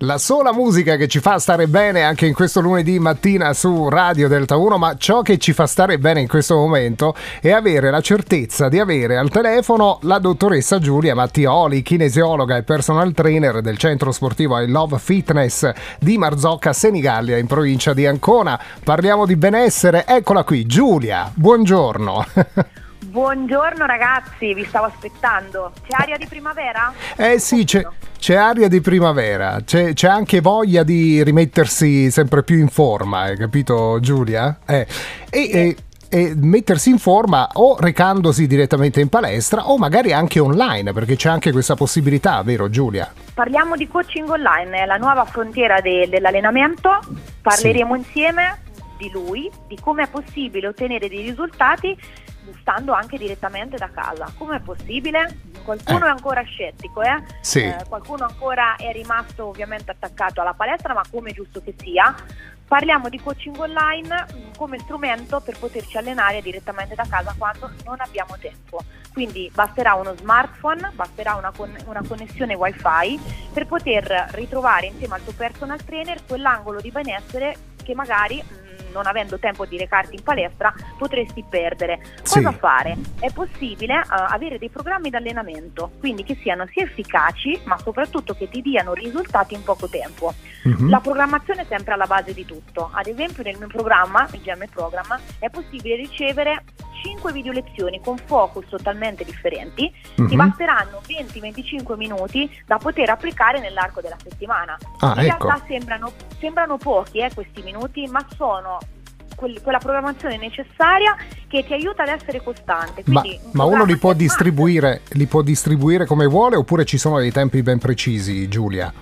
La sola musica che ci fa stare bene anche in questo lunedì mattina su Radio Delta 1, ma ciò che ci fa stare bene in questo momento è avere la certezza di avere al telefono la dottoressa Giulia Mattioli, kinesiologa e personal trainer del centro sportivo I Love Fitness di Marzocca, Senigallia, in provincia di Ancona. Parliamo di benessere, eccola qui, Giulia, buongiorno. Buongiorno ragazzi, vi stavo aspettando. C'è aria di primavera? Eh sì, c'è, c'è aria di primavera, c'è, c'è, anche voglia di rimettersi sempre più in forma, hai capito Giulia? Eh, e, e, e, mettersi in forma o recandosi direttamente in palestra o magari anche online, perché c'è anche questa possibilità, vero Giulia? Parliamo di coaching online, la nuova frontiera de, dell'allenamento, parleremo sì. insieme di lui, di come è possibile ottenere dei risultati stando anche direttamente da casa. Come è possibile? Qualcuno eh. è ancora scettico, eh? Sì. eh? qualcuno ancora è rimasto ovviamente attaccato alla palestra, ma come è giusto che sia. Parliamo di coaching online mm, come strumento per poterci allenare direttamente da casa quando non abbiamo tempo. Quindi basterà uno smartphone, basterà una, con- una connessione wifi per poter ritrovare insieme al tuo personal trainer quell'angolo di benessere che magari mm, non avendo tempo di recarti in palestra potresti perdere. Cosa sì. fare? È possibile uh, avere dei programmi di allenamento, quindi che siano sia efficaci ma soprattutto che ti diano risultati in poco tempo. Mm-hmm. La programmazione è sempre alla base di tutto. Ad esempio nel mio programma, il GM Program, è possibile ricevere 5 video lezioni con focus totalmente differenti, mm-hmm. ti basteranno 20-25 minuti da poter applicare nell'arco della settimana. Ah, In ecco. realtà sembrano, sembrano pochi eh, questi minuti, ma sono quella programmazione necessaria che ti aiuta ad essere costante. ma, ma uno li può, li può distribuire come vuole oppure ci sono dei tempi ben precisi, Giulia?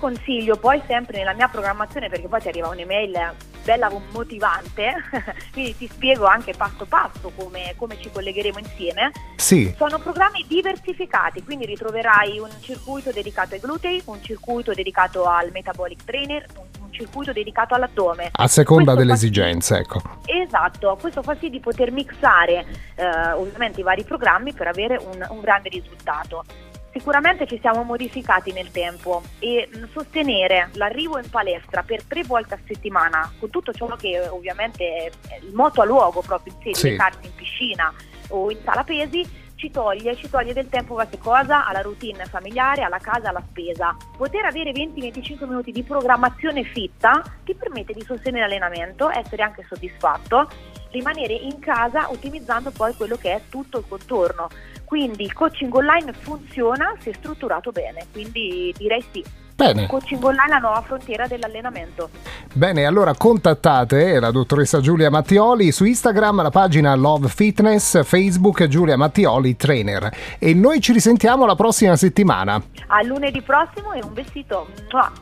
Io consiglio poi sempre nella mia programmazione, perché poi ti arriva un'email bella motivante, quindi ti spiego anche passo passo come, come ci collegheremo insieme. Sì. Sono programmi diversificati, quindi ritroverai un circuito dedicato ai glutei, un circuito dedicato al metabolic trainer, un circuito dedicato all'addome. A seconda questo delle esigenze, ecco. Esatto, questo fa sì di poter mixare eh, ovviamente i vari programmi per avere un, un grande risultato. Sicuramente ci siamo modificati nel tempo e sostenere l'arrivo in palestra per tre volte a settimana, con tutto ciò che ovviamente è il moto a luogo proprio in sé, sì. in piscina o in sala pesi, ci toglie, ci toglie del tempo qualche cosa alla routine familiare, alla casa, alla spesa. Poter avere 20-25 minuti di programmazione fitta ti permette di sostenere l'allenamento, essere anche soddisfatto, rimanere in casa ottimizzando poi quello che è tutto il contorno. Quindi il coaching online funziona se strutturato bene, quindi direi sì. Bene. Coaching online la nuova frontiera dell'allenamento. Bene, allora contattate la dottoressa Giulia Mattioli su Instagram, la pagina Love Fitness, Facebook Giulia Mattioli Trainer. E noi ci risentiamo la prossima settimana. A lunedì prossimo e un vestito.